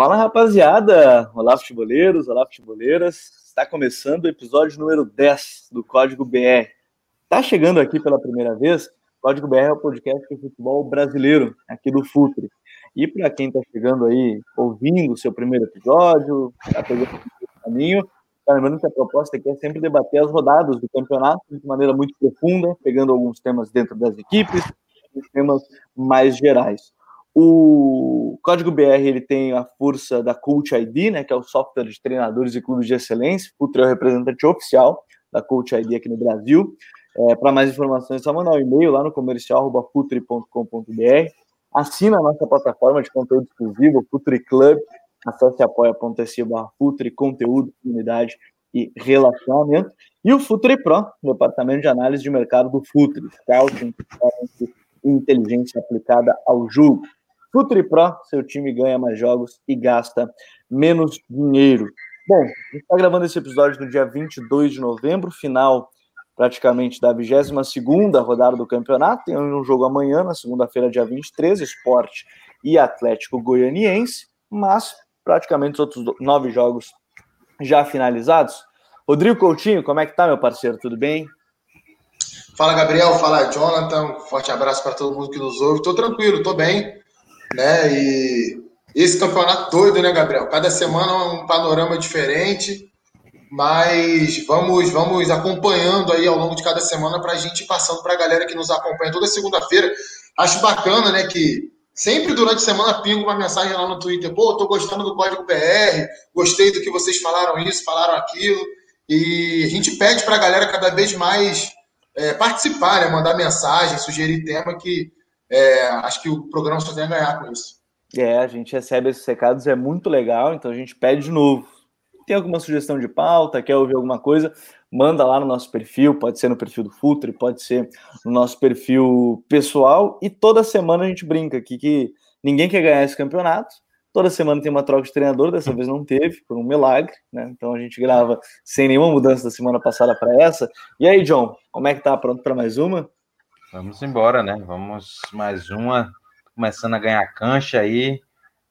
Fala rapaziada! Olá, futeboleiros, olá, futeboleiras. Está começando o episódio número 10 do Código BR. Está chegando aqui pela primeira vez? Código BR é o podcast de futebol brasileiro aqui do Futre. E para quem está chegando aí, ouvindo o seu primeiro episódio, está pegando o caminho, tá lembrando que a proposta aqui é sempre debater as rodadas do campeonato de maneira muito profunda, pegando alguns temas dentro das equipes, temas mais gerais. O Código BR ele tem a força da Coach ID, né, que é o software de treinadores e clubes de excelência. Futre é o representante oficial da Coach ID aqui no Brasil. É, Para mais informações, é só mandar um e-mail lá no comercial.futre.com.br. Assina a nossa plataforma de conteúdo exclusivo, Futre Club. Acesse apoia.se Futre, conteúdo, comunidade e relacionamento. E o Futre Pro, departamento de análise de mercado do Futre, scouting, inteligência aplicada ao jogo. Futuri Pro, seu time ganha mais jogos e gasta menos dinheiro. Bom, a gente está gravando esse episódio no dia 22 de novembro, final praticamente da 22 rodada do campeonato. Tem um jogo amanhã, na segunda-feira, dia 23, Esporte e Atlético Goianiense, mas praticamente os outros nove jogos já finalizados. Rodrigo Coutinho, como é que tá, meu parceiro? Tudo bem? Fala, Gabriel. Fala, Jonathan. Forte abraço para todo mundo que nos ouve. Tô tranquilo, tô bem né? E esse campeonato doido, né, Gabriel? Cada semana um panorama diferente, mas vamos vamos acompanhando aí ao longo de cada semana para a gente ir passando para a galera que nos acompanha toda segunda-feira. Acho bacana, né, que sempre durante a semana pingo uma mensagem lá no Twitter, pô, tô gostando do código BR, gostei do que vocês falaram isso, falaram aquilo, e a gente pede para a galera cada vez mais é, participar, né, mandar mensagem, sugerir tema que é, acho que o programa só tem a ganhar com isso. É, a gente recebe esses recados, é muito legal, então a gente pede de novo. Tem alguma sugestão de pauta, quer ouvir alguma coisa, manda lá no nosso perfil, pode ser no perfil do Futre, pode ser no nosso perfil pessoal, e toda semana a gente brinca aqui que ninguém quer ganhar esse campeonato, toda semana tem uma troca de treinador, dessa vez não teve, por um milagre, né? Então a gente grava sem nenhuma mudança da semana passada para essa. E aí, John, como é que tá? Pronto para mais uma? Vamos embora, né? Vamos mais uma, começando a ganhar cancha aí,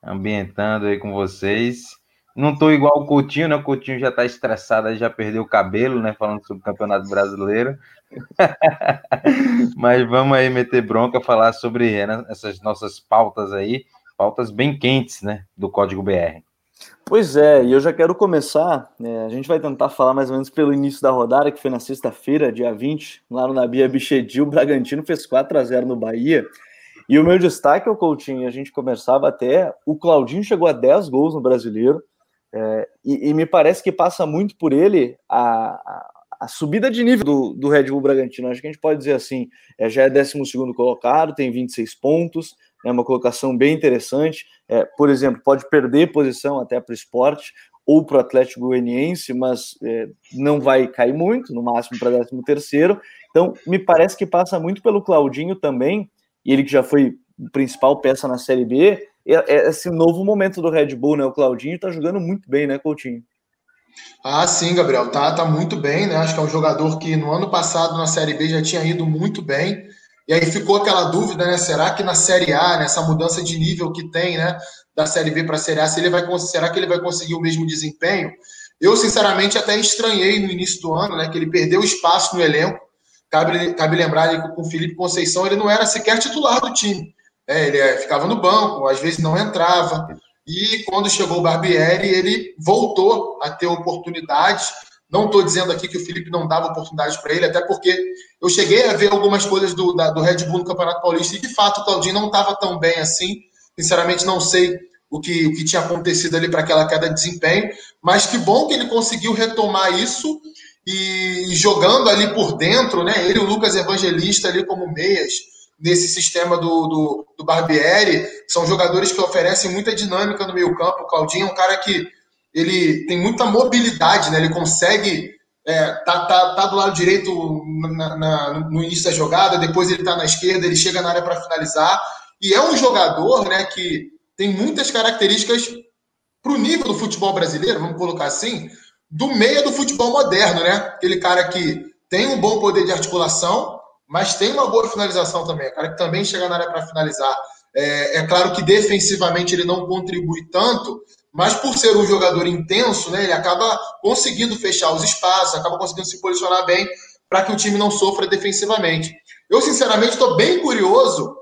ambientando aí com vocês. Não tô igual o Coutinho, né? O Coutinho já tá estressado, já perdeu o cabelo, né? Falando sobre o Campeonato Brasileiro. Mas vamos aí meter bronca, falar sobre né, essas nossas pautas aí, pautas bem quentes, né? Do Código BR. Pois é, e eu já quero começar. É, a gente vai tentar falar mais ou menos pelo início da rodada, que foi na sexta-feira, dia 20, lá no Nabia Bichedil. O Bragantino fez 4 a 0 no Bahia. E o meu destaque é o Coutinho. A gente conversava até. O Claudinho chegou a 10 gols no brasileiro. É, e, e, me parece que passa muito por ele a, a, a subida de nível do, do, Red Bull Bragantino. Acho que a gente pode dizer assim: é, já é 12 colocado, tem 26 pontos, é uma colocação bem interessante é, por exemplo, pode perder posição até para o esporte ou para o Atlético Goianiense, mas é, não vai cair muito, no máximo para 13 terceiro. Então, me parece que passa muito pelo Claudinho também, e ele que já foi principal peça na Série B, é, é esse novo momento do Red Bull, né? O Claudinho está jogando muito bem, né, Coutinho? Ah, sim, Gabriel, tá, tá muito bem, né? Acho que é um jogador que no ano passado na Série B já tinha ido muito bem. E aí ficou aquela dúvida, né? Será que na Série A, nessa mudança de nível que tem, né? Da Série B para a Série A, se ele vai, será que ele vai conseguir o mesmo desempenho? Eu, sinceramente, até estranhei no início do ano, né? Que ele perdeu espaço no elenco. Cabe, cabe lembrar que com o Felipe Conceição ele não era sequer titular do time. É, ele é, ficava no banco, às vezes não entrava. E quando chegou o Barbieri, ele voltou a ter oportunidades não estou dizendo aqui que o Felipe não dava oportunidade para ele, até porque eu cheguei a ver algumas coisas do, da, do Red Bull no Campeonato Paulista e de fato o Claudinho não estava tão bem assim. Sinceramente, não sei o que, o que tinha acontecido ali para aquela queda de desempenho, mas que bom que ele conseguiu retomar isso e, e jogando ali por dentro, né? Ele e o Lucas Evangelista ali como meias nesse sistema do, do, do Barbieri, são jogadores que oferecem muita dinâmica no meio campo. O Claudinho é um cara que ele tem muita mobilidade, né? Ele consegue é, tá, tá, tá do lado direito na, na, no início da jogada, depois ele tá na esquerda, ele chega na área para finalizar. E é um jogador, né, que tem muitas características para o nível do futebol brasileiro, vamos colocar assim, do meio do futebol moderno, né? Aquele cara que tem um bom poder de articulação, mas tem uma boa finalização também. O cara que também chega na área para finalizar. É, é, claro que defensivamente ele não contribui tanto, mas por ser um jogador intenso, né, ele acaba conseguindo fechar os espaços, acaba conseguindo se posicionar bem para que o time não sofra defensivamente. Eu, sinceramente, estou bem curioso,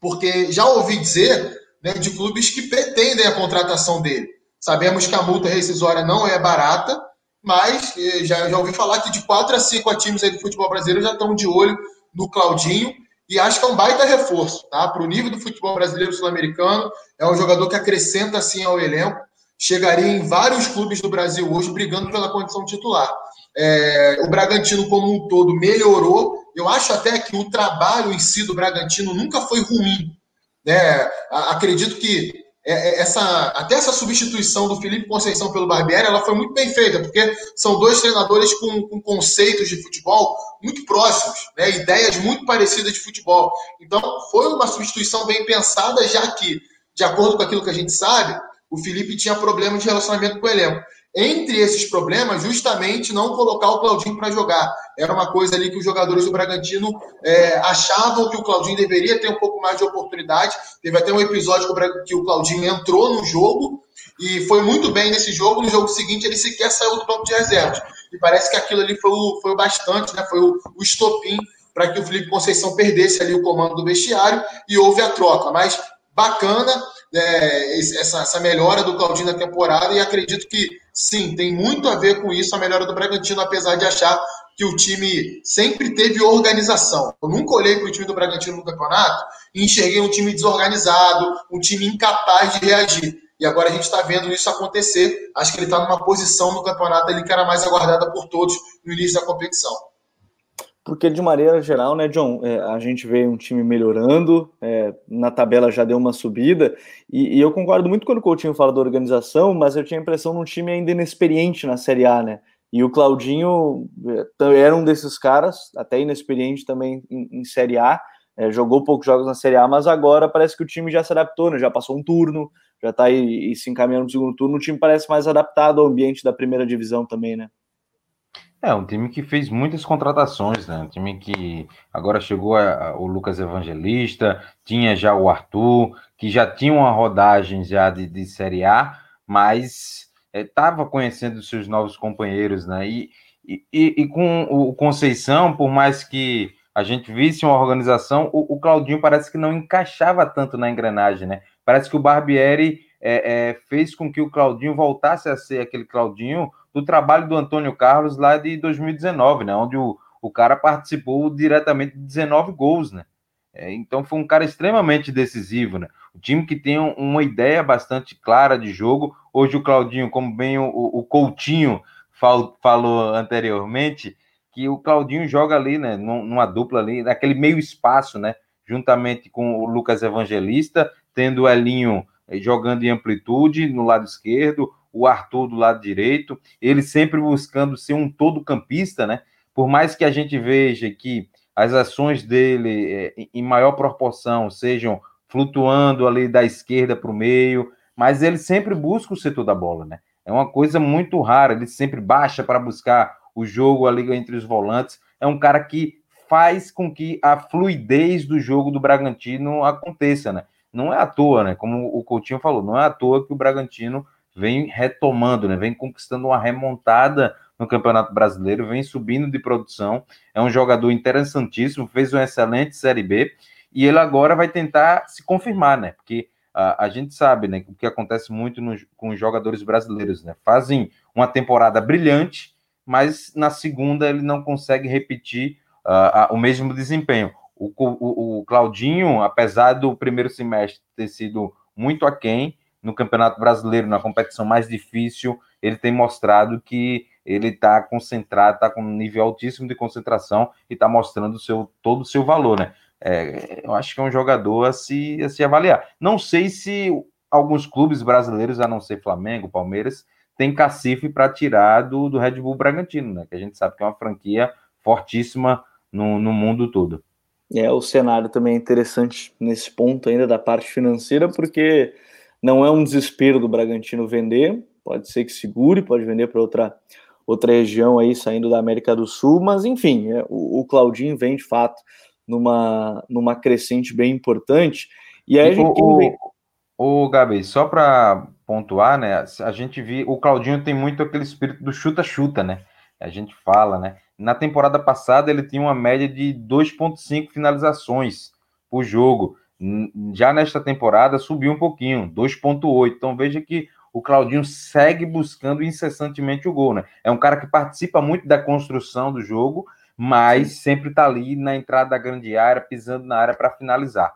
porque já ouvi dizer né, de clubes que pretendem a contratação dele. Sabemos que a multa rescisória não é barata, mas eh, já, já ouvi falar que de 4 a 5 times aí do futebol brasileiro já estão de olho no Claudinho e acho que é um baita reforço, tá? Para o nível do futebol brasileiro sul-americano, é um jogador que acrescenta assim ao elenco, chegaria em vários clubes do Brasil hoje brigando pela condição titular. É, o Bragantino como um todo melhorou. Eu acho até que o trabalho em si do Bragantino nunca foi ruim. Né? Acredito que essa, até essa substituição do Felipe Conceição pelo Barbieri, ela foi muito bem feita, porque são dois treinadores com, com conceitos de futebol muito próximos, né? ideias muito parecidas de futebol. Então, foi uma substituição bem pensada, já que, de acordo com aquilo que a gente sabe, o Felipe tinha problemas de relacionamento com o elenco entre esses problemas, justamente não colocar o Claudinho para jogar. Era uma coisa ali que os jogadores do Bragantino é, achavam que o Claudinho deveria ter um pouco mais de oportunidade. Teve até um episódio que o Claudinho entrou no jogo e foi muito bem nesse jogo. No jogo seguinte, ele sequer saiu do banco de reservas. E parece que aquilo ali foi o, foi o bastante, né? foi o, o estopim para que o Felipe Conceição perdesse ali o comando do vestiário e houve a troca. Mas bacana é, essa, essa melhora do Claudinho na temporada e acredito que sim, tem muito a ver com isso a melhora do Bragantino, apesar de achar que o time sempre teve organização. Eu nunca olhei para o time do Bragantino no campeonato e enxerguei um time desorganizado, um time incapaz de reagir. E agora a gente está vendo isso acontecer. Acho que ele está numa posição no campeonato ali que era mais aguardada por todos no início da competição porque de maneira geral, né, John, é, a gente vê um time melhorando, é, na tabela já deu uma subida, e, e, eu concordo muito quando o Coutinho fala da organização, mas eu tinha a impressão de um time ainda inexperiente na Série A, né, e o Claudinho é, era um desses caras, até inexperiente também em, em Série A, é, jogou poucos jogos na Série A, mas agora parece que o time já se adaptou, né, já passou um turno, já está aí e se encaminhando no segundo turno, o time parece mais adaptado ao ambiente da primeira divisão também, né. É, um time que fez muitas contratações, né? Um time que agora chegou a, a, o Lucas Evangelista, tinha já o Arthur, que já tinha uma rodagem já de, de Série A, mas estava é, conhecendo seus novos companheiros, né? E, e, e, com o Conceição, por mais que a gente visse uma organização, o, o Claudinho parece que não encaixava tanto na engrenagem, né? Parece que o Barbieri é, é, fez com que o Claudinho voltasse a ser aquele Claudinho do trabalho do Antônio Carlos lá de 2019, né? Onde o, o cara participou diretamente de 19 gols, né? É, então foi um cara extremamente decisivo, né? O time que tem uma ideia bastante clara de jogo. Hoje o Claudinho, como bem o, o Coutinho fal, falou anteriormente, que o Claudinho joga ali, né? Numa dupla ali, naquele meio espaço, né? Juntamente com o Lucas Evangelista, tendo o Elinho eh, jogando em amplitude no lado esquerdo, o Arthur do lado direito, ele sempre buscando ser um todo-campista, né? Por mais que a gente veja que as ações dele, é, em maior proporção, sejam flutuando ali da esquerda para o meio, mas ele sempre busca o setor da bola, né? É uma coisa muito rara, ele sempre baixa para buscar o jogo ali entre os volantes. É um cara que faz com que a fluidez do jogo do Bragantino aconteça, né? Não é à toa, né? Como o Coutinho falou, não é à toa que o Bragantino vem retomando, né? vem conquistando uma remontada no Campeonato Brasileiro, vem subindo de produção. É um jogador interessantíssimo, fez uma excelente Série B e ele agora vai tentar se confirmar, né? Porque a, a gente sabe, né, o que acontece muito no, com os jogadores brasileiros, né? Fazem uma temporada brilhante, mas na segunda ele não consegue repetir uh, o mesmo desempenho. O, o, o Claudinho, apesar do primeiro semestre ter sido muito aquém, no Campeonato Brasileiro, na competição mais difícil, ele tem mostrado que ele está concentrado, está com um nível altíssimo de concentração e está mostrando seu, todo o seu valor, né? É, eu acho que é um jogador a se, a se avaliar. Não sei se alguns clubes brasileiros, a não ser Flamengo, Palmeiras, tem cacife para tirar do, do Red Bull Bragantino, né? Que a gente sabe que é uma franquia fortíssima no, no mundo todo. É, o cenário também é interessante nesse ponto ainda da parte financeira, porque não é um desespero do Bragantino vender, pode ser que segure, pode vender para outra, outra região aí, saindo da América do Sul, mas enfim, é, o, o, Claudinho vem de fato numa, numa crescente bem importante. E aí a gente. O, o, o Gabi, só para pontuar, né? A gente viu, o Claudinho tem muito aquele espírito do chuta-chuta, né? A gente fala, né? Na temporada passada ele tinha uma média de 2.5 finalizações por jogo. Já nesta temporada subiu um pouquinho, 2.8. Então veja que o Claudinho segue buscando incessantemente o gol, né? É um cara que participa muito da construção do jogo, mas Sim. sempre está ali na entrada da grande área, pisando na área para finalizar.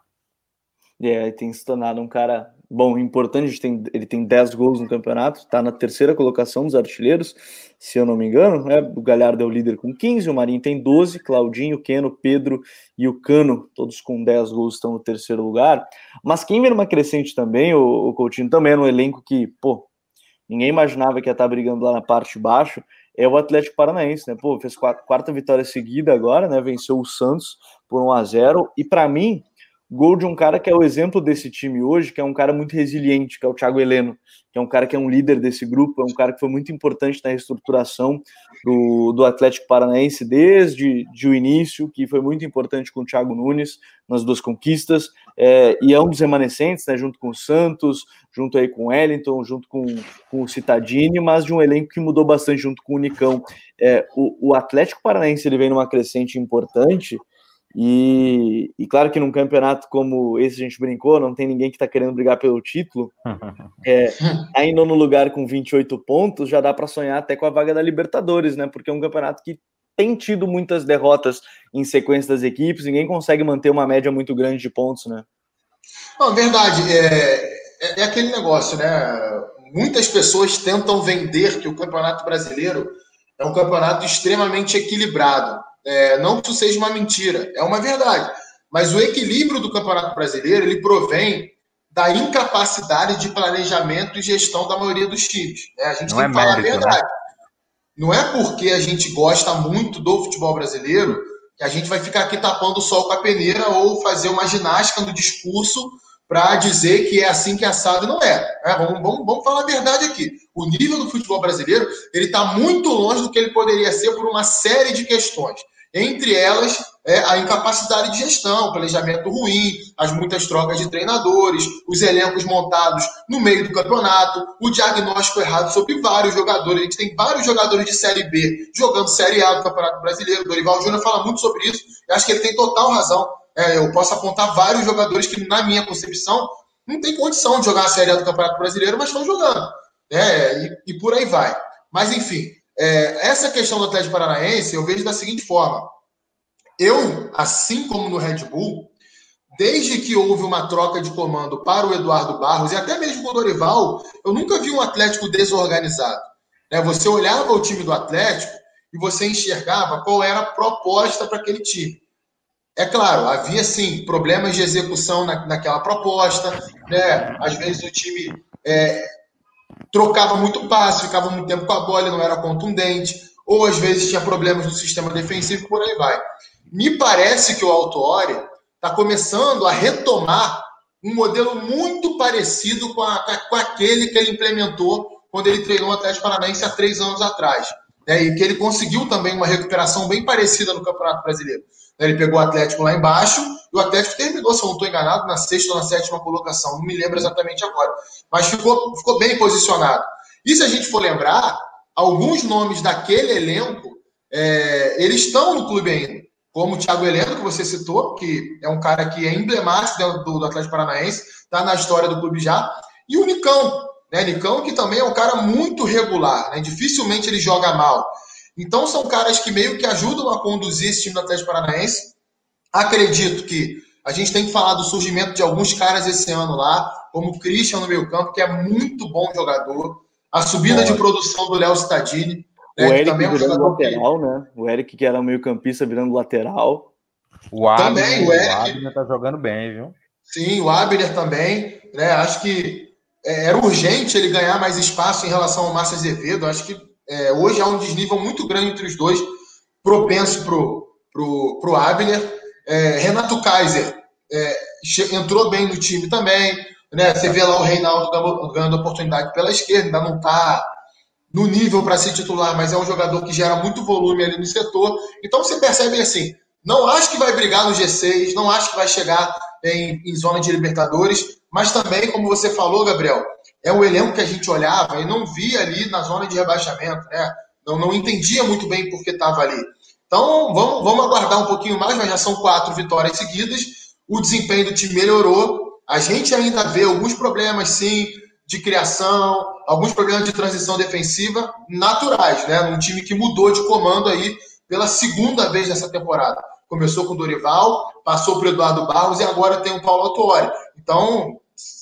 É, tem se tornado um cara bom, importante. Ele tem 10 gols no campeonato, está na terceira colocação dos artilheiros, se eu não me engano. Né? O Galhardo é o líder com 15, o Marinho tem 12, Claudinho, Keno, Pedro e o Cano, todos com 10 gols, estão no terceiro lugar. Mas quem vem numa crescente também, o, o Coutinho, também é um elenco que, pô, ninguém imaginava que ia estar brigando lá na parte de baixo. É o Atlético Paranaense, né? Pô, fez quarta vitória seguida agora, né? Venceu o Santos por 1 a 0 E para mim, Gol de um cara que é o exemplo desse time hoje, que é um cara muito resiliente, que é o Thiago Heleno, que é um cara que é um líder desse grupo, é um cara que foi muito importante na reestruturação do, do Atlético Paranaense desde de o início, que foi muito importante com o Thiago Nunes nas duas conquistas, é, e é um dos remanescentes, né, junto com o Santos, junto aí com o Wellington, junto com, com o Citadini, mas de um elenco que mudou bastante junto com o Nicão. É, o, o Atlético Paranaense ele vem numa crescente importante, e, e, claro que num campeonato como esse a gente brincou, não tem ninguém que está querendo brigar pelo título. É, tá em nono lugar com 28 pontos, já dá para sonhar até com a vaga da Libertadores, né? Porque é um campeonato que tem tido muitas derrotas em sequência das equipes, ninguém consegue manter uma média muito grande de pontos, né? Não, verdade. É, é, é aquele negócio, né? Muitas pessoas tentam vender que o Campeonato Brasileiro é um campeonato extremamente equilibrado. É, não que isso seja uma mentira, é uma verdade. Mas o equilíbrio do Campeonato Brasileiro ele provém da incapacidade de planejamento e gestão da maioria dos times. Né? A gente não tem é que falar mérito, a né? verdade. Né? Não é porque a gente gosta muito do futebol brasileiro que a gente vai ficar aqui tapando o sol com a peneira ou fazer uma ginástica no discurso para dizer que é assim que é assado. Não é. é vamos, vamos, vamos falar a verdade aqui. O nível do futebol brasileiro ele está muito longe do que ele poderia ser por uma série de questões. Entre elas, é a incapacidade de gestão, planejamento ruim, as muitas trocas de treinadores, os elencos montados no meio do campeonato, o diagnóstico errado sobre vários jogadores. A gente tem vários jogadores de Série B jogando Série A do Campeonato Brasileiro. Dorival Júnior fala muito sobre isso. Eu acho que ele tem total razão. É, eu posso apontar vários jogadores que, na minha concepção, não tem condição de jogar a Série A do Campeonato Brasileiro, mas estão jogando. É, e, e por aí vai. Mas, enfim, é, essa questão do Atlético Paranaense eu vejo da seguinte forma. Eu, assim como no Red Bull, desde que houve uma troca de comando para o Eduardo Barros e até mesmo com o Dorival, eu nunca vi um Atlético desorganizado. Né? Você olhava o time do Atlético e você enxergava qual era a proposta para aquele time. É claro, havia sim problemas de execução na, naquela proposta, né? Às vezes o time é, trocava muito passe, ficava muito tempo com a bola, não era contundente, ou às vezes tinha problemas no sistema defensivo, por aí vai. Me parece que o Autori está começando a retomar um modelo muito parecido com, a, com aquele que ele implementou quando ele treinou o Atlético Paranaense há três anos atrás. Né? E que ele conseguiu também uma recuperação bem parecida no Campeonato Brasileiro. Ele pegou o Atlético lá embaixo e o Atlético terminou, se eu não estou enganado, na sexta ou na sétima colocação. Não me lembro exatamente agora. Mas ficou, ficou bem posicionado. E se a gente for lembrar, alguns nomes daquele elenco, é, eles estão no clube ainda. Como o Thiago Heleno, que você citou, que é um cara que é emblemático do, do Atlético Paranaense, está na história do clube já. E o Nicão, né? Nicão, que também é um cara muito regular, né? dificilmente ele joga mal. Então são caras que meio que ajudam a conduzir esse time do Atlético Paranaense. Acredito que a gente tem que falar do surgimento de alguns caras esse ano lá, como o Christian no meio campo, que é muito bom jogador. A subida de produção do Léo Cittadini. Né, o Eric também é um lateral, que... né? O Eric, que era meio campista, virando lateral. O Abner, também, o, Eric... o Abner tá jogando bem, viu? Sim, o Abner também. Né? Acho que é, era urgente ele ganhar mais espaço em relação ao Márcio Azevedo. Acho que é, hoje há um desnível muito grande entre os dois, propenso pro, pro, pro Abner. É, Renato Kaiser é, entrou bem no time também. Né? Você vê lá o Reinaldo ganhando oportunidade pela esquerda, ainda não está no nível para ser titular, mas é um jogador que gera muito volume ali no setor. Então você percebe assim, não acho que vai brigar no G6, não acho que vai chegar em, em zona de Libertadores, mas também, como você falou, Gabriel, é o elenco que a gente olhava e não via ali na zona de rebaixamento, né? Não, não entendia muito bem por que estava ali. Então, vamos, vamos aguardar um pouquinho mais, mas já são quatro vitórias seguidas. O desempenho do time melhorou. A gente ainda vê alguns problemas, sim, de criação, alguns problemas de transição defensiva naturais, né? Num time que mudou de comando aí pela segunda vez nessa temporada. Começou com o Dorival, passou para o Eduardo Barros e agora tem o Paulo Autuori. Então,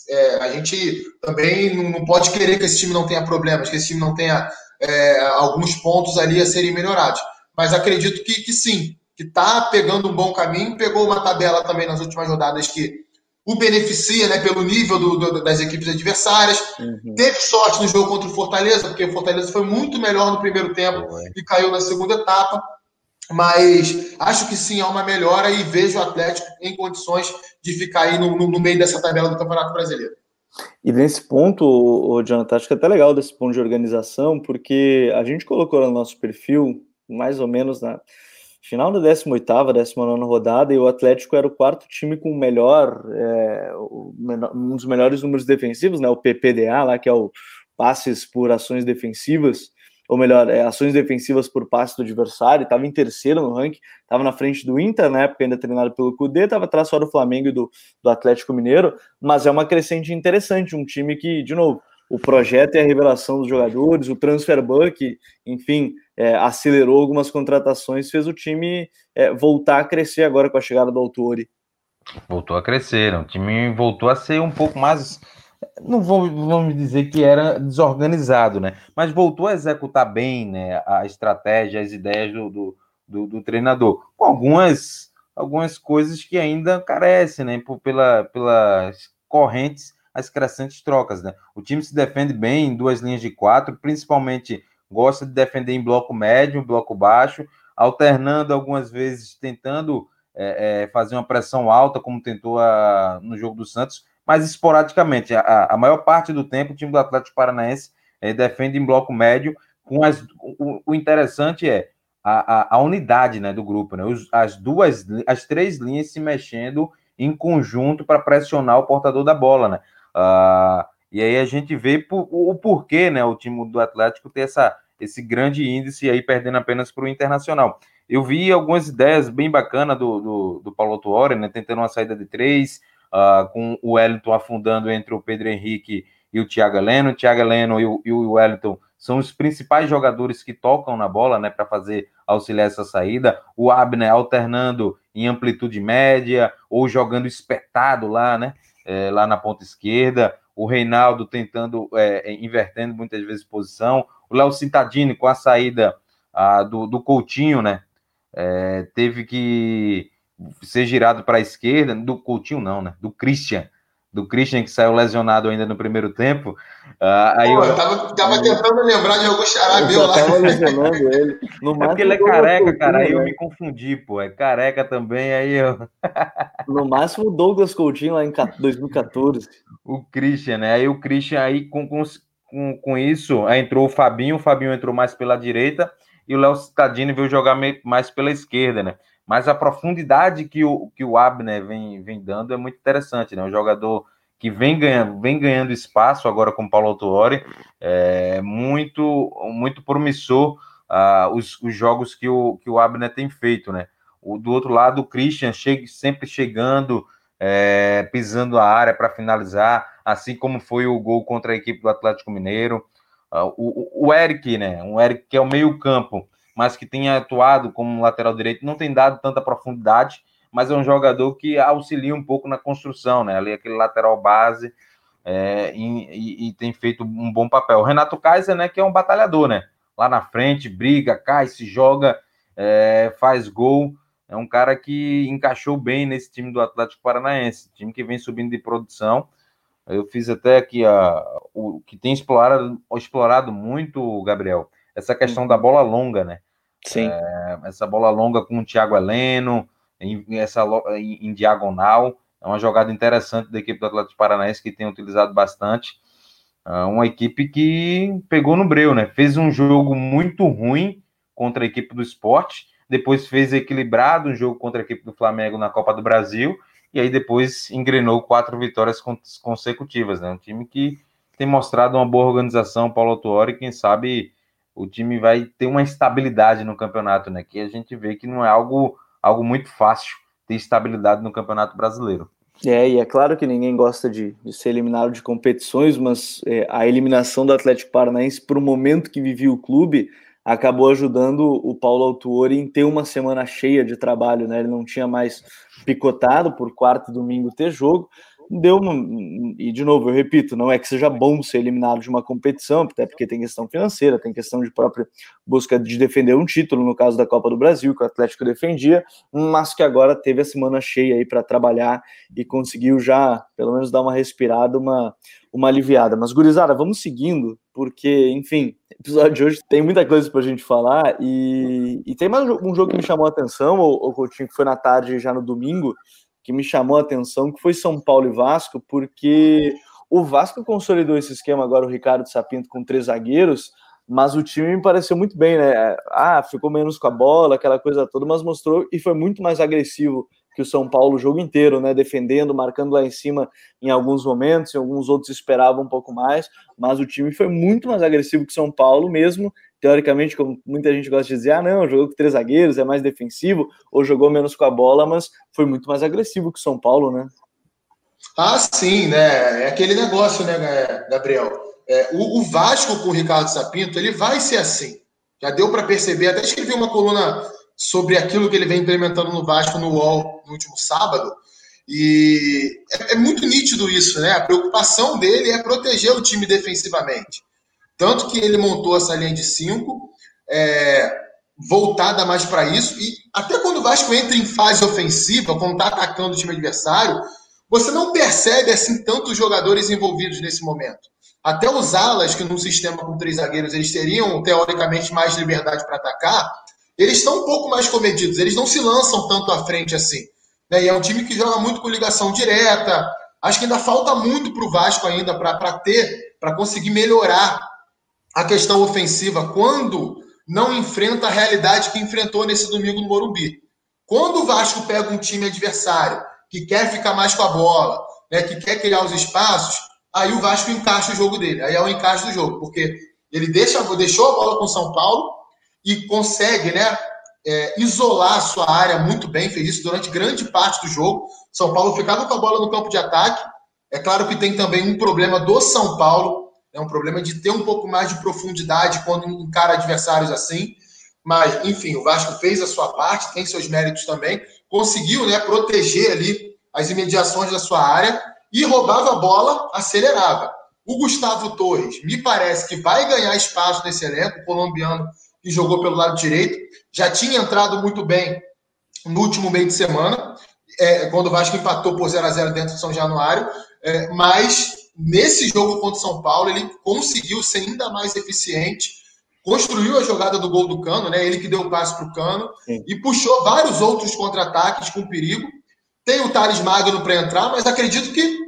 é, a gente também não pode querer que esse time não tenha problemas, que esse time não tenha é, alguns pontos ali a serem melhorados. Mas acredito que, que sim, que está pegando um bom caminho, pegou uma tabela também nas últimas rodadas que o beneficia né, pelo nível do, do, das equipes adversárias. Uhum. Teve sorte no jogo contra o Fortaleza, porque o Fortaleza foi muito melhor no primeiro tempo e caiu na segunda etapa. Mas acho que sim, há uma melhora e vejo o Atlético em condições de ficar aí no, no, no meio dessa tabela do Campeonato Brasileiro. E nesse ponto, o Jonathan, acho que é até legal desse ponto de organização, porque a gente colocou no nosso perfil, mais ou menos na final da 18ª, 19 rodada, e o Atlético era o quarto time com o melhor, é, um dos melhores números defensivos, né, o PPDA, lá que é o passes por ações defensivas, ou melhor, é, ações defensivas por passe do adversário, estava em terceiro no ranking, estava na frente do Inter, na época ainda treinado pelo Cudê, estava atrás só do Flamengo e do, do Atlético Mineiro, mas é uma crescente interessante, um time que, de novo, o projeto e a revelação dos jogadores, o transfer ban que, enfim, é, acelerou algumas contratações, fez o time é, voltar a crescer agora com a chegada do Autori. Voltou a crescer, o time voltou a ser um pouco mais não vou, vamos dizer que era desorganizado, né? Mas voltou a executar bem né, a estratégia, as ideias do, do, do, do treinador, com algumas, algumas coisas que ainda carecem, né? Por, pela, pelas correntes, as crescentes trocas, né? O time se defende bem em duas linhas de quatro, principalmente gosta de defender em bloco médio, bloco baixo, alternando algumas vezes, tentando é, é, fazer uma pressão alta, como tentou a, no jogo do Santos, mas esporadicamente. A, a maior parte do tempo, o time do Atlético Paranaense é, defende em bloco médio. Com as, o, o interessante é a, a, a, unidade né, do grupo, né? Os, as duas, as três linhas se mexendo em conjunto para pressionar o portador da bola, né? Uh, e aí a gente vê o, o porquê, né? O time do Atlético ter essa, esse grande índice aí perdendo apenas para o Internacional. Eu vi algumas ideias bem bacanas do, do, do Paulo Tuori, né? Tentando uma saída de três, uh, com o Wellington afundando entre o Pedro Henrique e o Thiago Heleno. O Thiago Heleno e o, e o Wellington são os principais jogadores que tocam na bola, né, para fazer auxiliar essa saída. O Abner alternando em amplitude média ou jogando espetado lá, né, é, lá na ponta esquerda. O Reinaldo tentando, é, invertendo muitas vezes posição. O Léo Citadini com a saída ah, do, do Coutinho, né, é, teve que ser girado para a esquerda, do Coutinho não, né? Do Christian. Do Christian que saiu lesionado ainda no primeiro tempo. Uh, aí Pô, eu tava, tava tentando lembrar de algum xará meu lá. Tava lesionando ele. No é porque ele é careca, cara. Aí eu né? me confundi, pô. É careca também, aí eu. no máximo o Douglas Coutinho lá em 2014. O Christian, né? Aí o Christian aí com, com, com isso, aí entrou o Fabinho, o Fabinho entrou mais pela direita e o Léo Cittadini veio jogar mais pela esquerda, né? Mas a profundidade que o, que o Abner vem, vem dando é muito interessante, né? Um jogador que vem ganhando, vem ganhando espaço agora com o Paulo Autuori, é muito, muito promissor uh, os, os jogos que o, que o Abner tem feito, né? O, do outro lado, o Christian chega, sempre chegando, é, pisando a área para finalizar, assim como foi o gol contra a equipe do Atlético Mineiro. Uh, o, o Eric, né? Um Eric que é o meio-campo mas que tem atuado como lateral direito, não tem dado tanta profundidade, mas é um jogador que auxilia um pouco na construção, né? Ali aquele lateral base é, e, e, tem feito um bom papel. O Renato Kaiser, né, que é um batalhador, né? Lá na frente, briga, cai, se joga, é, faz gol. É um cara que encaixou bem nesse time do Atlético Paranaense, time que vem subindo de produção. Eu fiz até aqui a, o que tem explorado, explorado muito, Gabriel, essa questão da bola longa, né? Sim. É, essa bola longa com o Thiago Heleno, em, essa, em, em, diagonal. É uma jogada interessante da equipe do Atlético Paranaense que tem utilizado bastante. É uma equipe que pegou no breu, né? Fez um jogo muito ruim contra a equipe do esporte, depois fez equilibrado um jogo contra a equipe do Flamengo na Copa do Brasil, e aí depois engrenou quatro vitórias consecutivas, né? Um time que tem mostrado uma boa organização, Paulo Autuori, quem sabe o time vai ter uma estabilidade no campeonato, né? Que a gente vê que não é algo, algo muito fácil ter estabilidade no Campeonato Brasileiro. É, e é claro que ninguém gosta de, de ser eliminado de competições, mas é, a eliminação do Atlético Paranaense, para o momento que vivia o clube, acabou ajudando o Paulo Autuori em ter uma semana cheia de trabalho, né? Ele não tinha mais picotado por quarto e domingo ter jogo, deu e de novo eu repito, não é que seja bom ser eliminado de uma competição, até porque tem questão financeira, tem questão de própria busca de defender um título, no caso da Copa do Brasil, que o Atlético defendia, mas que agora teve a semana cheia aí para trabalhar e conseguiu já, pelo menos dar uma respirada, uma uma aliviada. Mas gurizada, vamos seguindo, porque, enfim, episódio de hoje tem muita coisa para a gente falar e, e tem mais um jogo que me chamou a atenção, o, o Coutinho, que foi na tarde já no domingo, que me chamou a atenção, que foi São Paulo e Vasco, porque o Vasco consolidou esse esquema agora, o Ricardo Sapinto com três zagueiros, mas o time me pareceu muito bem, né? Ah, ficou menos com a bola, aquela coisa toda, mas mostrou e foi muito mais agressivo que o São Paulo o jogo inteiro, né? Defendendo, marcando lá em cima em alguns momentos, em alguns outros esperavam um pouco mais, mas o time foi muito mais agressivo que o São Paulo, mesmo teoricamente, como muita gente gosta de dizer, ah, não, jogou com três zagueiros, é mais defensivo, ou jogou menos com a bola, mas foi muito mais agressivo que o São Paulo, né? Ah, sim, né? É aquele negócio, né, Gabriel? É, o, o, Vasco com o Ricardo Sapinto, ele vai ser assim. Já deu para perceber, até escrevi uma coluna sobre aquilo que ele vem implementando no Vasco no UOL no último sábado. E é, é muito nítido isso, né? A preocupação dele é proteger o time defensivamente. Tanto que ele montou essa linha de cinco, é, voltada mais para isso. E até quando o Vasco entra em fase ofensiva, quando está atacando o time adversário, você não percebe assim tantos jogadores envolvidos nesse momento. Até os alas, que num sistema com três zagueiros eles teriam teoricamente mais liberdade para atacar, eles estão um pouco mais comedidos, eles não se lançam tanto à frente assim. Né? E é um time que joga muito com ligação direta. Acho que ainda falta muito para o Vasco ainda para ter, para conseguir melhorar a questão ofensiva quando não enfrenta a realidade que enfrentou nesse domingo no Morumbi. Quando o Vasco pega um time adversário que quer ficar mais com a bola, né, que quer criar os espaços, aí o Vasco encaixa o jogo dele. Aí é o encaixe do jogo, porque ele deixa, deixou a bola com o São Paulo e consegue né, é, isolar a sua área muito bem, fez isso durante grande parte do jogo. São Paulo ficava com a bola no campo de ataque. É claro que tem também um problema do São Paulo, é um problema de ter um pouco mais de profundidade quando encara adversários assim. Mas, enfim, o Vasco fez a sua parte, tem seus méritos também. Conseguiu né, proteger ali as imediações da sua área e roubava a bola, acelerava. O Gustavo Torres, me parece que vai ganhar espaço nesse elenco, o colombiano que jogou pelo lado direito. Já tinha entrado muito bem no último meio de semana, é, quando o Vasco empatou por 0 a 0 dentro de São Januário, é, mas Nesse jogo contra o São Paulo, ele conseguiu ser ainda mais eficiente, construiu a jogada do gol do Cano, né? Ele que deu o passe para o Cano Sim. e puxou vários outros contra-ataques com perigo. Tem o Thales Magno para entrar, mas acredito que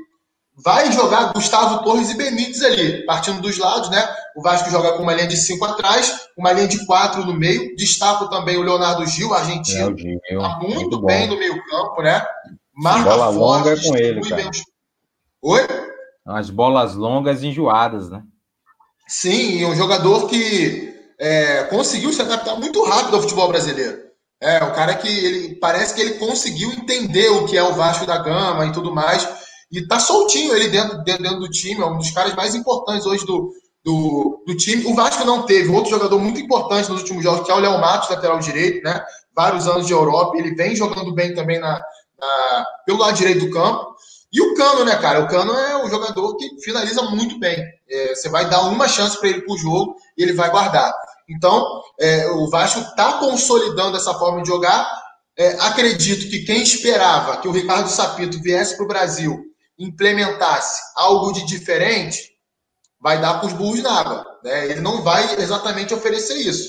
vai jogar Gustavo Torres e Benítez ali, partindo dos lados, né? O Vasco joga com uma linha de cinco atrás, uma linha de quatro no meio. Destaco também o Leonardo Gil, argentino. Está muito, muito bem no meio-campo, né? Marca Bola longa é com ele, cara. Oi? As bolas longas enjoadas, né? Sim, e um jogador que é, conseguiu se adaptar muito rápido ao futebol brasileiro. É, o cara que ele parece que ele conseguiu entender o que é o Vasco da Gama e tudo mais. E tá soltinho ele dentro, dentro, do time, é um dos caras mais importantes hoje do, do, do, time. O Vasco não teve outro jogador muito importante nos últimos jogos, que é o Léo Matos, lateral direito, né? Vários anos de Europa, ele vem jogando bem também na, na, pelo lado direito do campo. E o Cano, né, cara? O Cano é um jogador que finaliza muito bem. É, você vai dar uma chance para ele por jogo e ele vai guardar. Então, é, o Vasco está consolidando essa forma de jogar. É, acredito que quem esperava que o Ricardo Sapito viesse para o Brasil implementasse algo de diferente, vai dar com os burros na água. Né? Ele não vai exatamente oferecer isso.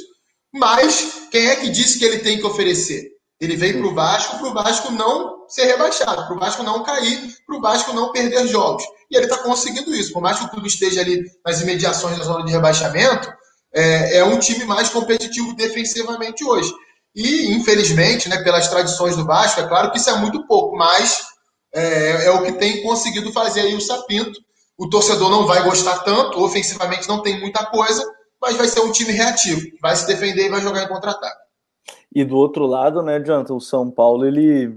Mas quem é que disse que ele tem que oferecer? Ele veio para o Vasco, para o Vasco não ser rebaixado, para o Vasco não cair, para o Vasco não perder jogos. E ele está conseguindo isso. Por mais que o clube esteja ali nas imediações da zona de rebaixamento, é, é um time mais competitivo defensivamente hoje. E, infelizmente, né, pelas tradições do Vasco, é claro que isso é muito pouco, mas é, é o que tem conseguido fazer aí o Sapinto. o torcedor não vai gostar tanto, ofensivamente não tem muita coisa, mas vai ser um time reativo, vai se defender e vai jogar em contra-ataque. E do outro lado, né, Jonathan, o São Paulo, ele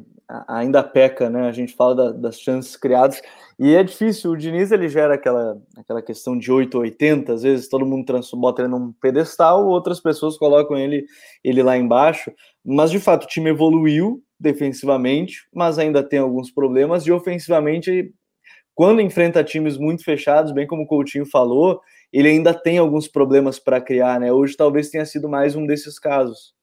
ainda peca, né? A gente fala da, das chances criadas e é difícil. O Diniz ele gera aquela, aquela questão de 8 80, às vezes todo mundo bota ele num pedestal, outras pessoas colocam ele, ele lá embaixo. Mas de fato o time evoluiu defensivamente, mas ainda tem alguns problemas. E ofensivamente, quando enfrenta times muito fechados, bem como o Coutinho falou, ele ainda tem alguns problemas para criar, né? Hoje talvez tenha sido mais um desses casos.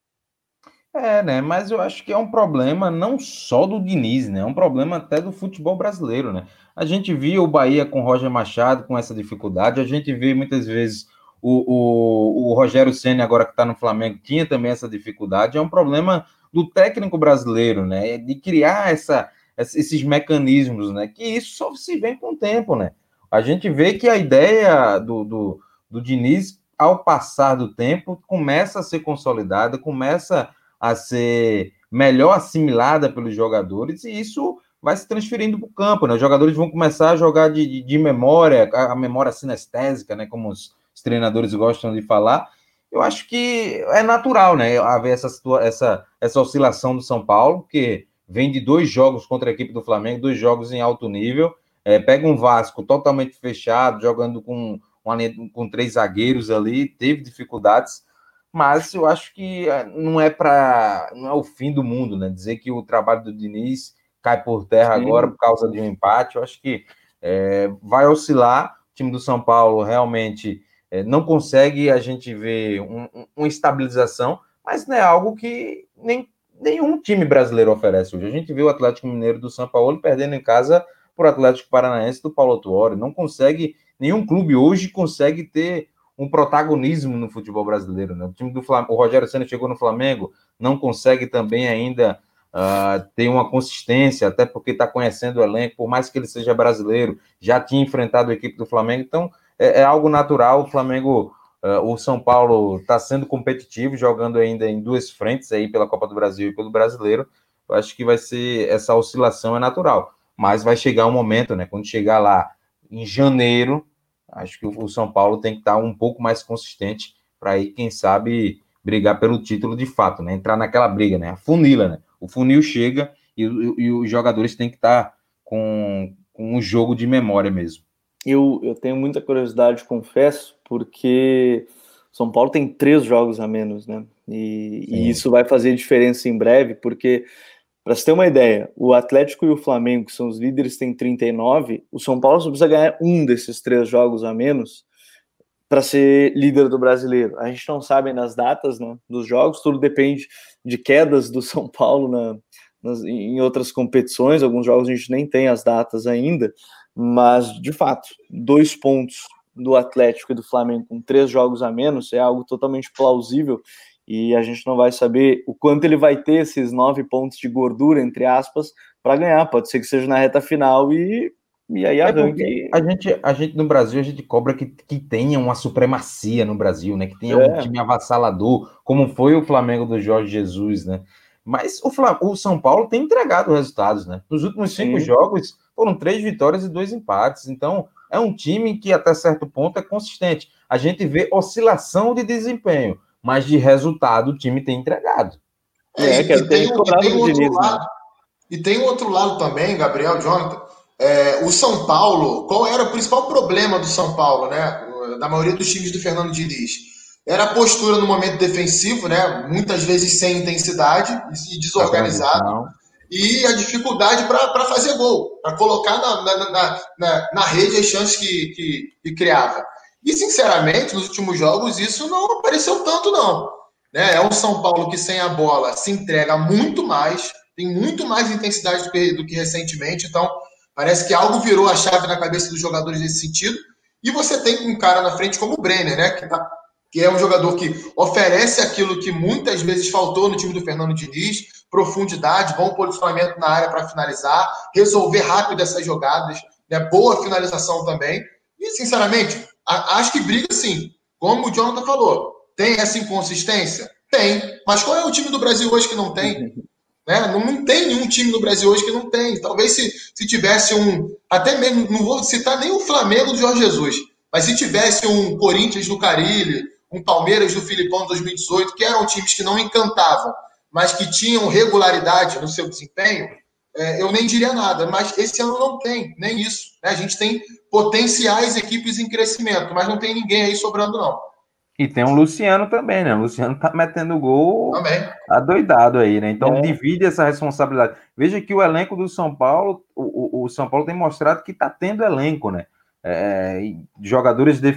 É, né? Mas eu acho que é um problema não só do Diniz, né? É um problema até do futebol brasileiro, né? A gente viu o Bahia com o Roger Machado com essa dificuldade, a gente vê muitas vezes o, o, o Rogério Senna, agora que está no Flamengo, tinha também essa dificuldade. É um problema do técnico brasileiro, né? De criar essa, esses mecanismos, né? Que isso só se vem com o tempo, né? A gente vê que a ideia do, do, do Diniz, ao passar do tempo, começa a ser consolidada, começa a ser melhor assimilada pelos jogadores, e isso vai se transferindo para o campo, né? Os jogadores vão começar a jogar de, de, de memória, a, a, memória sinestésica, né? Como os, os, treinadores gostam de falar. Eu acho que é natural, né? Haver essa, essa, essa oscilação do São Paulo, que vem de dois jogos contra a equipe do Flamengo, dois jogos em alto nível. É, pega um Vasco totalmente fechado, jogando com, com três zagueiros ali, teve dificuldades mas eu acho que eh, não é para não é o fim do mundo, né? Dizer que o trabalho do Diniz cai por terra Sim. agora por causa de um empate, eu acho que é, vai oscilar. O time do São Paulo realmente é, não consegue a gente ver um, um, uma estabilização, mas não é algo que nem, nenhum time brasileiro oferece hoje. A gente viu o Atlético Mineiro do São Paulo perdendo em casa por Atlético Paranaense do Paulo Tuori. Não consegue, nenhum clube hoje consegue ter um protagonismo no futebol brasileiro. Né? O time do Flamengo, o Rogério Senna chegou no Flamengo, não consegue também ainda uh, ter uma consistência, até porque está conhecendo o elenco, por mais que ele seja brasileiro, já tinha enfrentado a equipe do Flamengo, então é, é algo natural. O Flamengo, uh, o São Paulo está sendo competitivo, jogando ainda em duas frentes aí pela Copa do Brasil e pelo Brasileiro. Eu acho que vai ser essa oscilação é natural, mas vai chegar um momento, né? Quando chegar lá em janeiro, Acho que o São Paulo tem que estar um pouco mais consistente para aí, quem sabe, brigar pelo título de fato, né? Entrar naquela briga, né? A funila, né? O funil chega e, e, e os jogadores têm que estar com, com um jogo de memória mesmo. Eu, eu tenho muita curiosidade, confesso, porque São Paulo tem três jogos a menos, né? E, e, isso vai fazer diferença em breve, porque para você ter uma ideia, o Atlético e o Flamengo, que são os líderes, têm 39. O São Paulo só precisa ganhar um desses três jogos a menos para ser líder do brasileiro. A gente não sabe nas datas né, dos jogos, tudo depende de quedas do São Paulo na, nas, em outras competições. Alguns jogos a gente nem tem as datas ainda, mas de fato, dois pontos do Atlético e do Flamengo com três jogos a menos é algo totalmente plausível e a gente não vai saber o quanto ele vai ter esses nove pontos de gordura, entre aspas, para ganhar. Pode ser que seja na reta final e, e aí é arranque. É a gente, a gente no Brasil, a gente cobra que, que tenha uma supremacia no Brasil, né? Que tenha é. um time avassalador, como foi o Flamengo do Jorge Jesus, né? Mas o, Flam o São Paulo tem entregado resultados, né? Nos últimos cinco Sim. jogos foram três vitórias e dois empates. Então, é um time que até certo ponto é consistente. A gente vê oscilação de desempenho mas de resultado o time tem entregado. É, é que e, tem, e, tem outro né? lado, e tem outro lado também, Gabriel, Jonathan. É, o São Paulo, qual era o principal problema do São Paulo, né? Da maioria dos times do Fernando Diniz? Era a postura no momento defensivo, né? Muitas vezes sem intensidade e desorganizado. E a dificuldade para fazer gol, para colocar na, na, na, na, rede as chances que, que, que criava. E, sinceramente, nos últimos jogos, isso não apareceu tanto, não. Né? É um São Paulo que, sem a bola, se entrega muito mais, tem muito mais intensidade do que, recentemente. Então, parece que algo virou a chave na cabeça dos jogadores nesse sentido. E você tem um cara na frente como o Brenner, né? Que, tá, que é um jogador que oferece aquilo que muitas vezes faltou no time do Fernando Diniz: profundidade, bom posicionamento na área para finalizar, resolver rápido essas jogadas, né? boa finalização também. E, sinceramente, acho que briga sim. Como o Jonathan falou, tem essa inconsistência? Tem. Mas qual é o time do Brasil hoje que não tem? Né? Não, não tem nenhum time no Brasil hoje que não tem. Talvez se, se tivesse um. Até mesmo, não vou citar nem o Flamengo do Jorge Jesus, mas se tivesse um Corinthians do Carilli, um Palmeiras do Filipão 2018, que eram times que não encantavam, mas que tinham regularidade no seu desempenho, é, eu nem diria nada. Mas esse ano não tem, nem isso. Né? A gente tem potenciais equipes em crescimento, mas não tem ninguém aí sobrando, não. E tem o Luciano também, né? O Luciano tá metendo gol também. adoidado aí, né? Então é. divide essa responsabilidade. Veja que o elenco do São Paulo, o, o São Paulo tem mostrado que tá tendo elenco, né? É, jogadores de,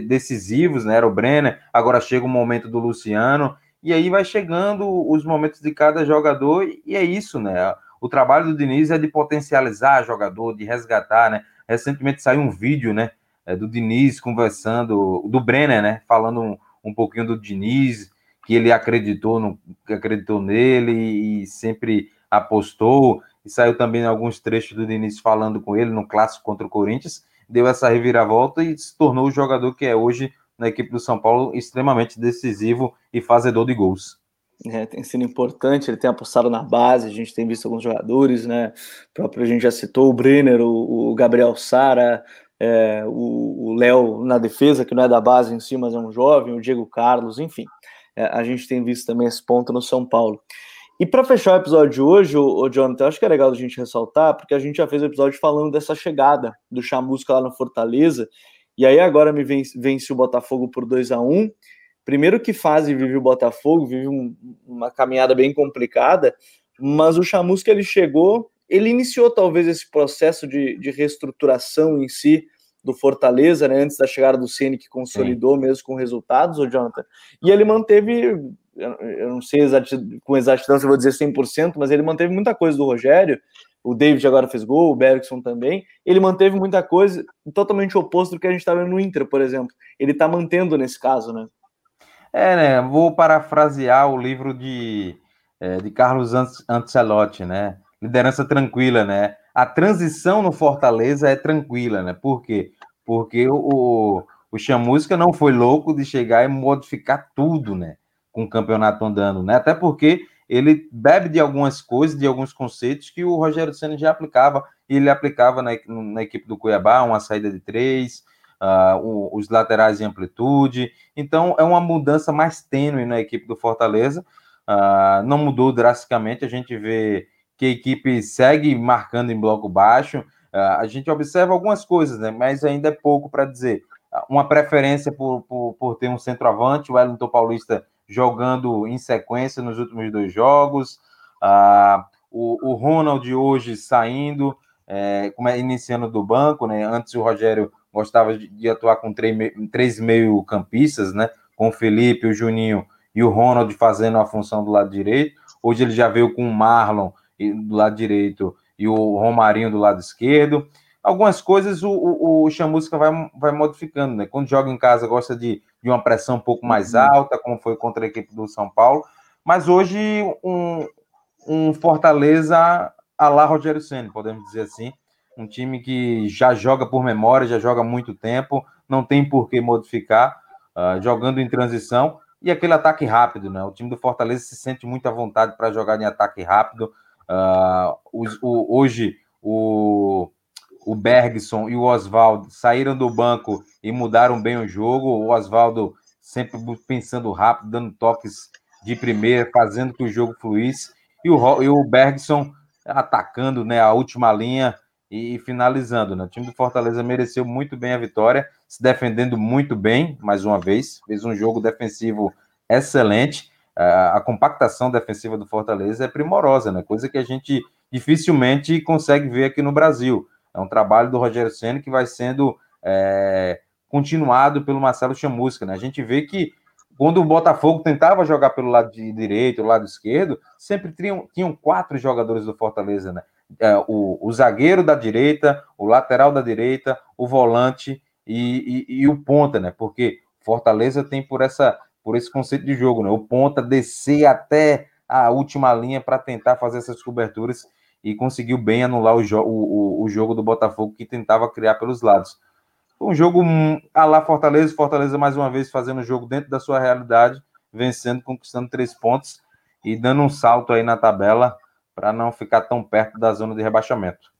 decisivos, né? Era o Brenner, agora chega o momento do Luciano, e aí vai chegando os momentos de cada jogador, e é isso, né? O trabalho do Diniz é de potencializar jogador, de resgatar, né? Recentemente saiu um vídeo, né? é, do Diniz conversando, do Brenner, né? Falando um, um pouquinho do Diniz, que ele acreditou, no, acreditou nele e sempre apostou. E saiu também alguns trechos do Diniz falando com ele no clássico contra o Corinthians. Deu essa reviravolta e se tornou o jogador que é hoje na equipe do São Paulo, extremamente decisivo e fazedor de gols. É, tem sido importante, ele tem apostado na base, a gente tem visto alguns jogadores, né? O próprio a gente já citou o Brenner, o, o Gabriel Sara, é, o Léo na defesa, que não é da base em si, mas é um jovem, o Diego Carlos, enfim. É, a gente tem visto também esse ponto no São Paulo. E para fechar o episódio de hoje, o, o Jonathan, acho que é legal a gente ressaltar, porque a gente já fez o episódio falando dessa chegada do Chamusca lá no Fortaleza, e aí agora me vence, vence o Botafogo por 2 a 1 Primeiro que fase vive o Botafogo, vive um, uma caminhada bem complicada, mas o Chamusca ele chegou ele iniciou talvez esse processo de, de reestruturação em si do Fortaleza, né, antes da chegada do Ceni que consolidou Sim. mesmo com resultados, o Jonathan. E ele manteve, eu não sei com exatidão se eu vou dizer 100%, mas ele manteve muita coisa do Rogério. O David agora fez gol, o Bergson também. Ele manteve muita coisa totalmente oposto do que a gente estava tá vendo no Inter, por exemplo. Ele está mantendo nesse caso, né? É, né? Vou parafrasear o livro de, é, de Carlos Ancelotti, né? liderança tranquila, né? A transição no Fortaleza é tranquila, né? Por quê? Porque o, o Chamusca não foi louco de chegar e modificar tudo, né? Com o campeonato andando, né? Até porque ele bebe de algumas coisas, de alguns conceitos que o Rogério Senna já aplicava, e ele aplicava na, na equipe do Cuiabá, uma saída de três, uh, os laterais em amplitude. Então, é uma mudança mais tênue na equipe do Fortaleza. Uh, não mudou drasticamente, a gente vê que a equipe segue marcando em bloco baixo. Uh, a gente observa algumas coisas, né? Mas ainda é pouco para dizer. Uma preferência por, por, por, ter um centroavante, o Wellington Paulista jogando em sequência nos últimos dois jogos. Uh, o, o Ronald hoje saindo, é, é, iniciando do banco, né? Antes o Rogério gostava de, de atuar com três, três meio-campistas, né? Com o Felipe, o Juninho e o Ronald fazendo a função do lado direito. Hoje ele já veio com o Marlon do lado direito e o Romarinho do lado esquerdo. Algumas coisas o, o, o Chamusca vai, vai modificando, né? Quando joga em casa, gosta de, de uma pressão um pouco mais uhum. alta, como foi contra a equipe do São Paulo. Mas hoje, um, um Fortaleza a lá Rogério Senna, podemos dizer assim. Um time que já joga por memória, já joga há muito tempo, não tem por que modificar, uh, jogando em transição. E aquele ataque rápido, né? O time do Fortaleza se sente muito à vontade para jogar em ataque rápido. Uh, o, hoje o, o Bergson e o Oswaldo saíram do banco e mudaram bem o jogo. O Oswaldo sempre pensando rápido, dando toques de primeira, fazendo que o jogo fluísse. E o, e o Bergson atacando né, a última linha e finalizando. Né? O time do Fortaleza mereceu muito bem a vitória, se defendendo muito bem, mais uma vez. Fez um jogo defensivo excelente a compactação defensiva do Fortaleza é primorosa, né? Coisa que a gente dificilmente consegue ver aqui no Brasil. É um trabalho do Rogério Senna que vai sendo é, continuado pelo Marcelo Chamusca, né? A gente vê que quando o Botafogo tentava jogar pelo lado direito, o lado esquerdo, sempre tinham, tinham quatro jogadores do Fortaleza, né? É, o, o, zagueiro da direita, o lateral da direita, o volante e, e, e o ponta, né? Porque Fortaleza tem por essa por esse conceito de jogo, né? O ponta descer até a última linha para tentar fazer essas coberturas e conseguiu bem anular o, jo o, o, jogo do Botafogo que tentava criar pelos lados. Um jogo a lá Fortaleza, Fortaleza mais uma vez fazendo o jogo dentro da sua realidade, vencendo, conquistando três pontos e dando um salto aí na tabela para não ficar tão perto da zona de rebaixamento.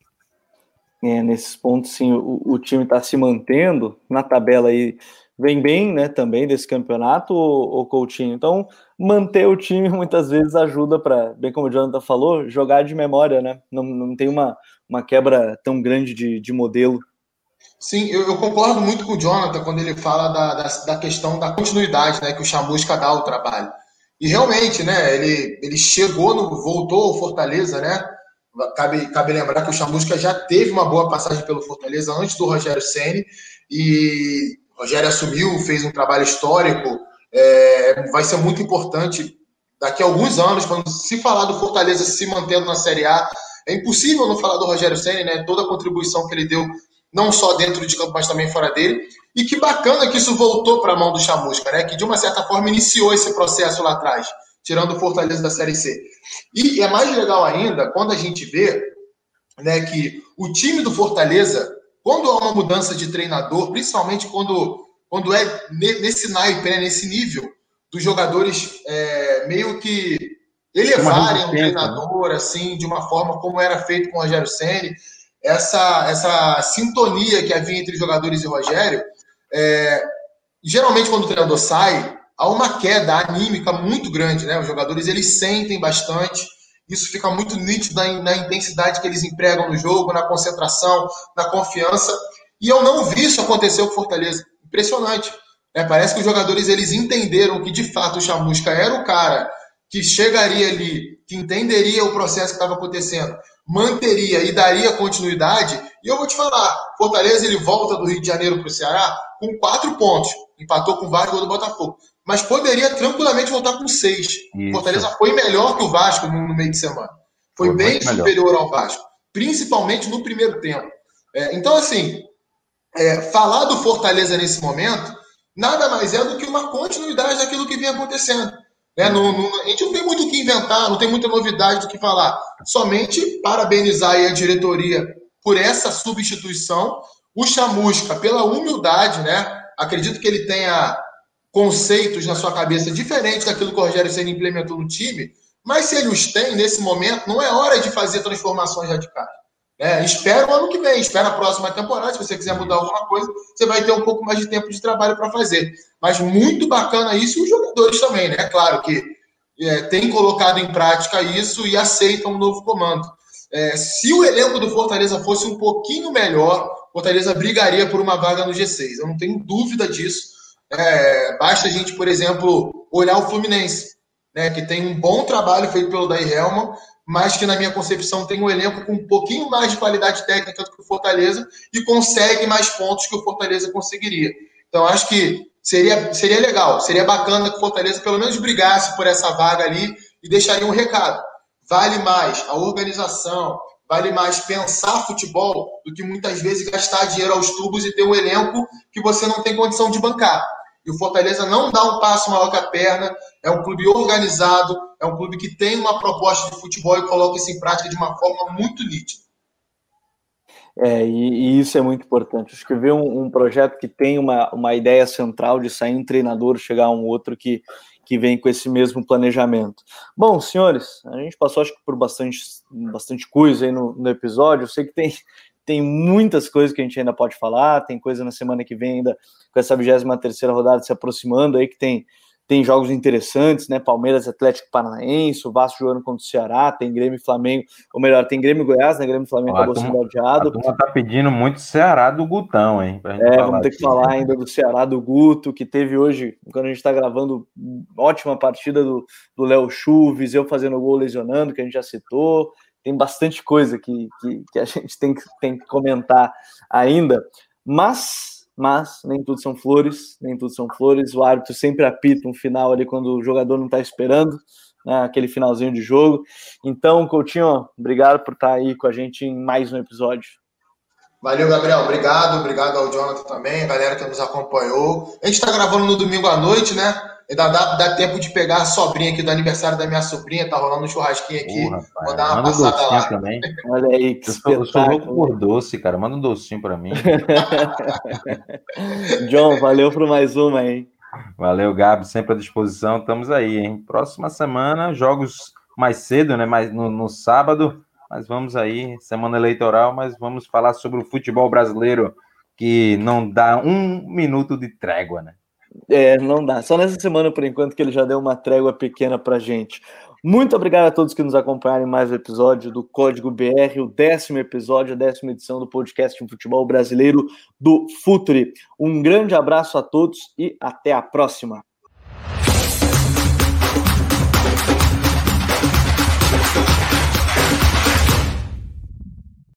É, nesses pontos, sim, o, o time está se mantendo na tabela aí, vem bem, né, também desse campeonato, o, o Coutinho. Então, manter o time muitas vezes ajuda para, bem como o Jonathan falou, jogar de memória, né? Não, não tem uma, uma quebra tão grande de, de modelo. Sim, eu, eu, concordo muito com o Jonathan quando ele fala da, da, da, questão da continuidade, né, que o Chamusca dá ao trabalho. E realmente, né, ele, ele chegou, no, voltou ao Fortaleza, né? Cabe, cabe lembrar que o Chamusca já teve uma boa passagem pelo Fortaleza antes do Rogério Ceni e Rogério assumiu, fez um trabalho histórico. É, vai ser muito importante daqui a alguns anos, quando se falar do Fortaleza se mantendo na Série A, é impossível não falar do Rogério Ceni, né? Toda a contribuição que ele deu não só dentro de campo, mas também fora dele. E que bacana que isso voltou para a mão do Chamusca, né? Que de uma certa forma iniciou esse processo lá atrás, tirando o Fortaleza da Série C. E é mais legal ainda quando a gente vê né, que o time do Fortaleza, quando há uma mudança de treinador, principalmente quando, quando é nesse naipe, né, nesse nível, dos jogadores é, meio que elevarem um né? treinador, assim, de uma forma como era feito com o Rogério Senni, essa, essa sintonia que havia entre jogadores e Rogério, é, geralmente quando o treinador sai, há uma queda anímica muito grande, né? Os jogadores eles sentem bastante, isso fica muito nítido na, intensidade que eles empregam no jogo, na concentração, na confiança. E eu não vi isso acontecer com o Fortaleza. Impressionante. É, parece que os jogadores eles entenderam que de fato o Chamusca era o cara que chegaria ali, que entenderia o processo que estava acontecendo, manteria e daria continuidade. E eu vou te falar, Fortaleza ele volta do Rio de Janeiro para o Ceará com quatro pontos, empatou com o Vasco do Botafogo, mas poderia tranquilamente voltar com seis. Isso. Fortaleza foi melhor que o Vasco no, meio de semana, foi, foi bem superior melhor. ao Vasco, principalmente no primeiro tempo. É, então assim, é, falar do Fortaleza nesse momento nada mais é do que uma continuidade daquilo que vinha acontecendo. Né? Não, não, a gente não tem muito o que inventar, não tem muita novidade do que falar. Somente parabenizar a diretoria por essa substituição, o Chamusca pela humildade, né? Acredito que ele tenha conceitos na sua cabeça diferentes daquilo que o Rogério Senna implementou no time, mas se ele os tem nesse momento, não é hora de fazer transformações radicais. É, espera o ano que vem, espera a próxima temporada. Se você quiser mudar alguma coisa, você vai ter um pouco mais de tempo de trabalho para fazer. Mas muito bacana isso e os jogadores também, né? Claro que é, tem colocado em prática isso e aceitam um novo comando. É, se o elenco do Fortaleza fosse um pouquinho melhor, Fortaleza brigaria por uma vaga no G6. Eu não tenho dúvida disso. É, basta a gente, por exemplo, olhar o Fluminense, né, que tem um bom trabalho feito pelo Daí Helman, mas que, na minha concepção, tem um elenco com um pouquinho mais de qualidade técnica do que o Fortaleza e consegue mais pontos que o Fortaleza conseguiria. Então, acho que seria, seria legal, seria bacana que o Fortaleza pelo menos brigasse por essa vaga ali e deixaria um recado. Vale mais a organização, vale mais pensar futebol do que muitas vezes gastar dinheiro aos tubos e ter um elenco que você não tem condição de bancar. E o Fortaleza não dá um passo maior que a perna, é um clube organizado, é um clube que tem uma proposta de futebol e coloca isso em prática de uma forma muito nítida. É, e, e isso é muito importante. Acho que ver um, um, projeto que tem uma, uma ideia central de sair um treinador, chegar um outro que, que vem com esse mesmo planejamento. Bom, senhores, a gente passou acho que por bastante, bastante coisa aí no, no episódio. Eu sei que tem, tem muitas coisas que a gente ainda pode falar, tem coisa na semana que vem ainda com essa 23 terceira rodada se aproximando aí que tem tem jogos interessantes, né? Palmeiras, Atlético Paranaense, o Vasco jogando contra o Ceará, tem Grêmio e Flamengo, ou melhor, tem Grêmio e Goiás, né? Grêmio e Flamengo acabou sendo turma tá pedindo muito Ceará do Gutão, hein? É, vamos ter que falar ainda do Ceará do Guto, que teve hoje, quando a gente tá gravando, ótima partida do Léo Chuves, eu fazendo gol lesionando, que a gente já citou. Tem bastante coisa que, que, que a gente tem que, tem que comentar ainda. Mas mas nem tudo são flores, nem tudo são flores. O árbitro sempre apita um final ali quando o jogador não está esperando, né, aquele finalzinho de jogo. Então, Coutinho, obrigado por estar tá aí com a gente em mais um episódio. Valeu, Gabriel. Obrigado. Obrigado ao Jonathan também, galera que nos acompanhou. A gente está gravando no domingo à noite, né? Ainda dá, dá tempo de pegar a sobrinha aqui do aniversário da minha sobrinha, tá rolando um churrasquinho aqui. Porra, Vou dar uma Manda passada um lá. Também. Olha aí, que eu sou, eu sou louco por doce, cara. Manda um docinho para mim. John, valeu por mais uma, hein? Valeu, Gabi, sempre à disposição. Estamos aí, hein? Próxima semana, jogos mais cedo, né? Mais no, no sábado. Mas vamos aí, semana eleitoral, mas vamos falar sobre o futebol brasileiro que não dá um minuto de trégua, né? É, não dá. Só nessa semana, por enquanto, que ele já deu uma trégua pequena pra gente. Muito obrigado a todos que nos acompanharam em mais um episódio do Código BR, o décimo episódio, a décima edição do podcast de futebol brasileiro do Futuri. Um grande abraço a todos e até a próxima.